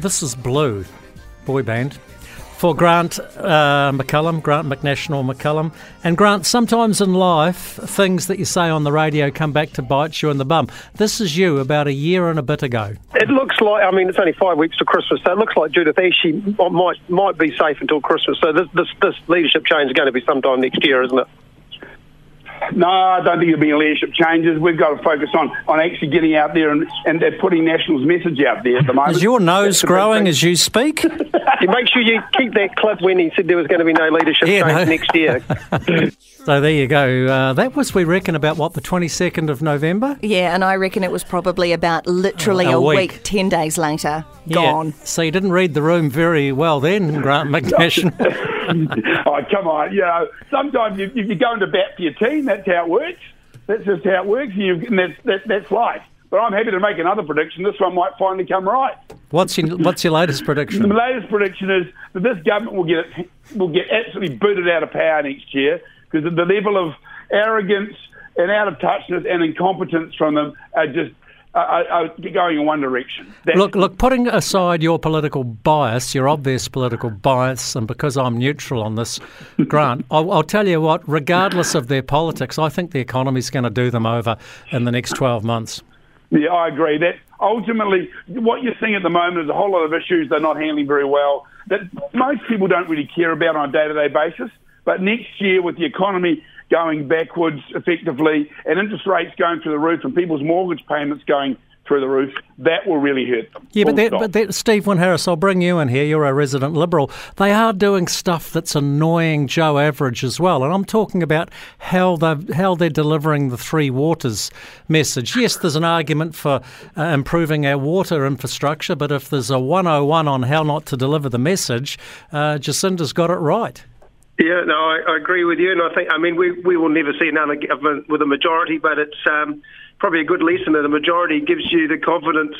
This is Blue, boy band. For Grant uh, McCallum, Grant McNational McCallum. And Grant, sometimes in life, things that you say on the radio come back to bite you in the bum. This is you about a year and a bit ago. It looks like, I mean, it's only five weeks to Christmas, so it looks like Judith Ashley might might be safe until Christmas. So this, this, this leadership change is going to be sometime next year, isn't it? No, I don't think there'll be leadership changes. We've got to focus on, on actually getting out there and, and putting National's message out there at the moment. Is your nose growing as you speak? you make sure you keep that club when he said there was going to be no leadership yeah, change no. next year. so there you go. Uh, that was, we reckon, about what, the 22nd of November? Yeah, and I reckon it was probably about literally a, a week. week. 10 days later, gone. So you didn't read the room very well then, Grant McNash. oh, come on. You know, sometimes you, you're going to bat for your team. That's how it works. That's just how it works. You, and that's, that, that's life. But I'm happy to make another prediction. This one might finally come right. What's your What's your latest prediction? The latest prediction is that this government will get will get absolutely booted out of power next year because the level of arrogance and out of touchness and incompetence from them are just are, going in one direction. That's look, look. Putting aside your political bias, your obvious political bias, and because I'm neutral on this, Grant, I'll, I'll, tell you what. Regardless of their politics, I think the economy's going to do them over in the next 12 months. Yeah, I agree. That ultimately, what you're seeing at the moment is a whole lot of issues they're not handling very well that most people don't really care about on a day-to-day basis. But next year, with the economy going backwards effectively and interest rates going through the roof and people's mortgage payments going through the roof, that will really hurt them. Yeah, but, that, but that, Steve Wyn-Harris, I'll bring you in here. You're a resident Liberal. They are doing stuff that's annoying Joe Average as well. And I'm talking about how, they how they're delivering the Three Waters message. Yes, there's an argument for uh, improving our water infrastructure, but if there's a 101 on how not to deliver the message, uh, Jacinda's got it right. Yeah, no, I, I, agree with you, and I think I mean we we will never see another government with a majority, but it's um, probably a good lesson that a majority gives you the confidence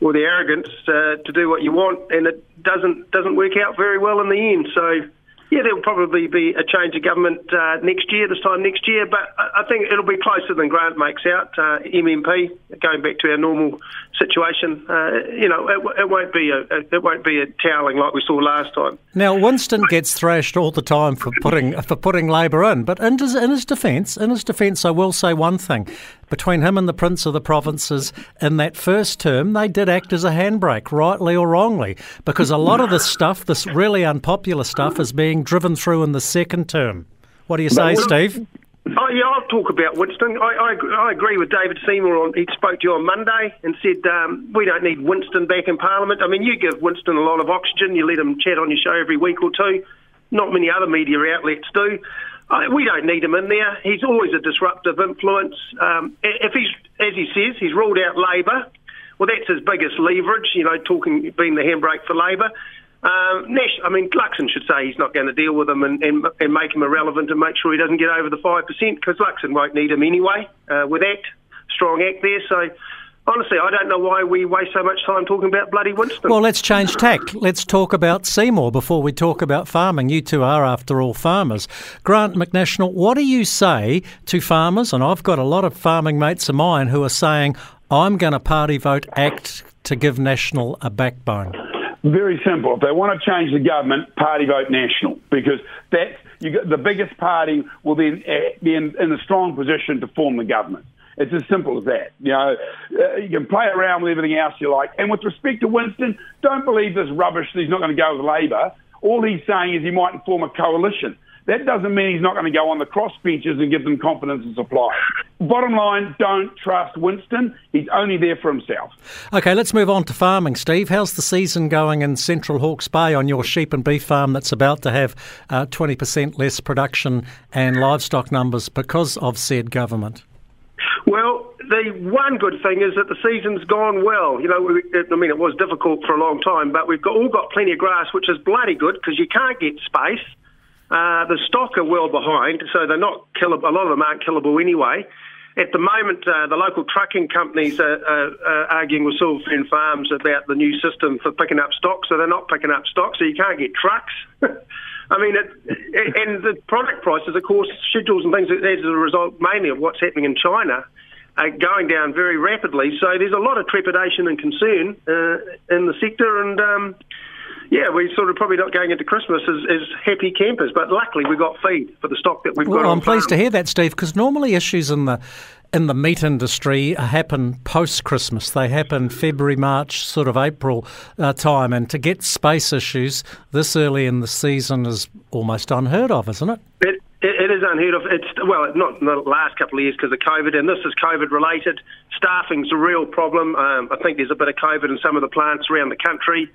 or the arrogance uh, to do what you want, and it doesn't doesn't work out very well in the end. So yeah, there'll probably be a change of government uh, next year, this time next year, but I think it'll be closer than Grant makes out. Uh, MMP, going back to our normal situation, uh, you know, it, it, won't be a it won't be a toweling like we saw last time. Now, Winston gets thrashed all the time for putting for putting Labor in, but in his, in his defence, in his defence, I will say one thing: between him and the Prince of the Provinces in that first term, they did act as a handbrake, rightly or wrongly, because a lot of this stuff, this really unpopular stuff, is being driven through in the second term. What do you say, Steve? Oh, yeah, I'll talk about Winston. I, I, I agree with David Seymour. On, he spoke to you on Monday and said um, we don't need Winston back in Parliament. I mean, you give Winston a lot of oxygen. You let him chat on your show every week or two. Not many other media outlets do we don't need him in there. He's always a disruptive influence. Um, if he's, as he says, he's ruled out Labor. Well, that's his biggest leverage. You know, talking being the handbrake for Labor. Um, Nash, I mean, Luxon should say he's not going to deal with him and, and, and, make him irrelevant and make sure he doesn't get over the five percent because Luxon won't need him anyway uh, with that strong Act there. So honestly, I don't know why we waste so much time talking about bloody Winston. Well, let's change tack. Let's talk about Seymour before we talk about farming. You two are, after all, farmers. Grant McNational, what do you say to farmers? And I've got a lot of farming mates of mine who are saying, I'm going to party vote ACT to give National a backbone. Very simple. If they want to change the government, party vote National because that's got, the biggest party will then uh, be in, in a strong position to form the government. It's as simple as that. You know, uh, you can play around with everything else you like. And with respect to Winston, don't believe this rubbish that he's not going to go with Labor. All he's saying is he might form a coalition. That doesn't mean he's not going to go on the crossbenches and give them confidence and supply. Bottom line, don't trust Winston. He's only there for himself. Okay, let's move on to farming, Steve. How's the season going in Central Hawke's Bay on your sheep and beef farm that's about to have uh, 20% less production and livestock numbers because of said government? Well, the one good thing is that the season's gone well. You know, I mean, it was difficult for a long time, but we've got, all got plenty of grass, which is bloody good because you can't get space. Uh, the stock are well behind, so they're not killable. A lot of them aren't killable anyway. At the moment, uh, the local trucking companies are, are, are arguing with Silver Fern Farms about the new system for picking up stock, so they're not picking up stock, so you can't get trucks. I mean, it, and the product prices, of course, schedules and things as a result mainly of what's happening in China. uh, going down very rapidly. So there's a lot of trepidation and concern uh, in the sector, and um, yeah, we're sort of probably not going into Christmas as, as happy campers, but luckily we got feed for the stock that we've well, got. I'm pleased farm. to hear that, Steve, because normally issues in the in the meat industry happen post Christmas. They happen February, March, sort of April uh, time, and to get space issues this early in the season is almost unheard of, isn't it? It, it is unheard of. It's well, not in the last couple of years because of COVID, and this is COVID related. Staffing's a real problem. Um, I think there's a bit of COVID in some of the plants around the country.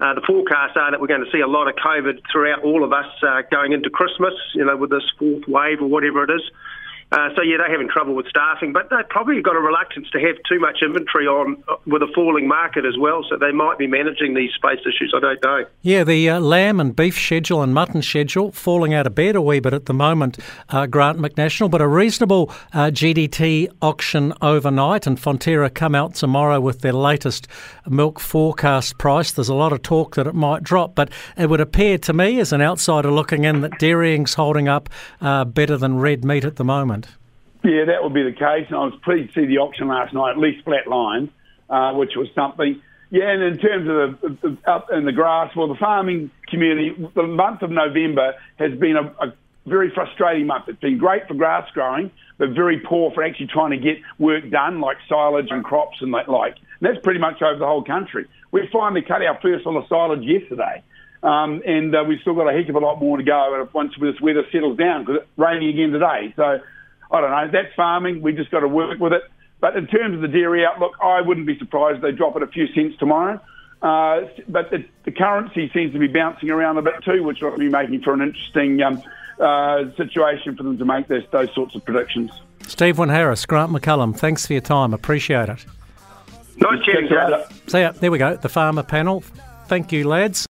Uh, the forecasts are that we're going to see a lot of COVID throughout all of us uh, going into Christmas, you know, with this fourth wave or whatever it is. Uh, so yeah, they're having trouble with staffing, but they've probably got a reluctance to have too much inventory on uh, with a falling market as well. So they might be managing these space issues. I don't know. Yeah, the uh, lamb and beef schedule and mutton schedule falling out of bed a wee bit at the moment, uh, Grant McNational, but a reasonable uh, GDT auction overnight, and Fonterra come out tomorrow with their latest milk forecast price. There's a lot of talk that it might drop, but it would appear to me, as an outsider looking in, that dairying's holding up uh, better than red meat at the moment. Yeah, that would be the case. And I was pleased to see the auction last night, at least flat line, uh, which was something. Yeah, and in terms of the, the up in the grass, well, the farming community, the month of November has been a, a very frustrating month. It's been great for grass growing, but very poor for actually trying to get work done, like silage and crops and that like. And that's pretty much over the whole country. We finally cut our first lot of silage yesterday. Um, and uh, we've still got a heck of a lot more to go once this weather settles down because it's raining again today. So I don't know. That's farming. We just got to work with it. But in terms of the dairy outlook, I wouldn't be surprised if they drop it a few cents tomorrow. Uh, but the, the, currency seems to be bouncing around a bit too, which will be making for an interesting um, uh, situation for them to make this, those sorts of predictions. Steve Harris, Grant McCallum, thanks for your time. Appreciate it. Nice chatting, See ya. There we go. The farmer panel. Thank you, lads.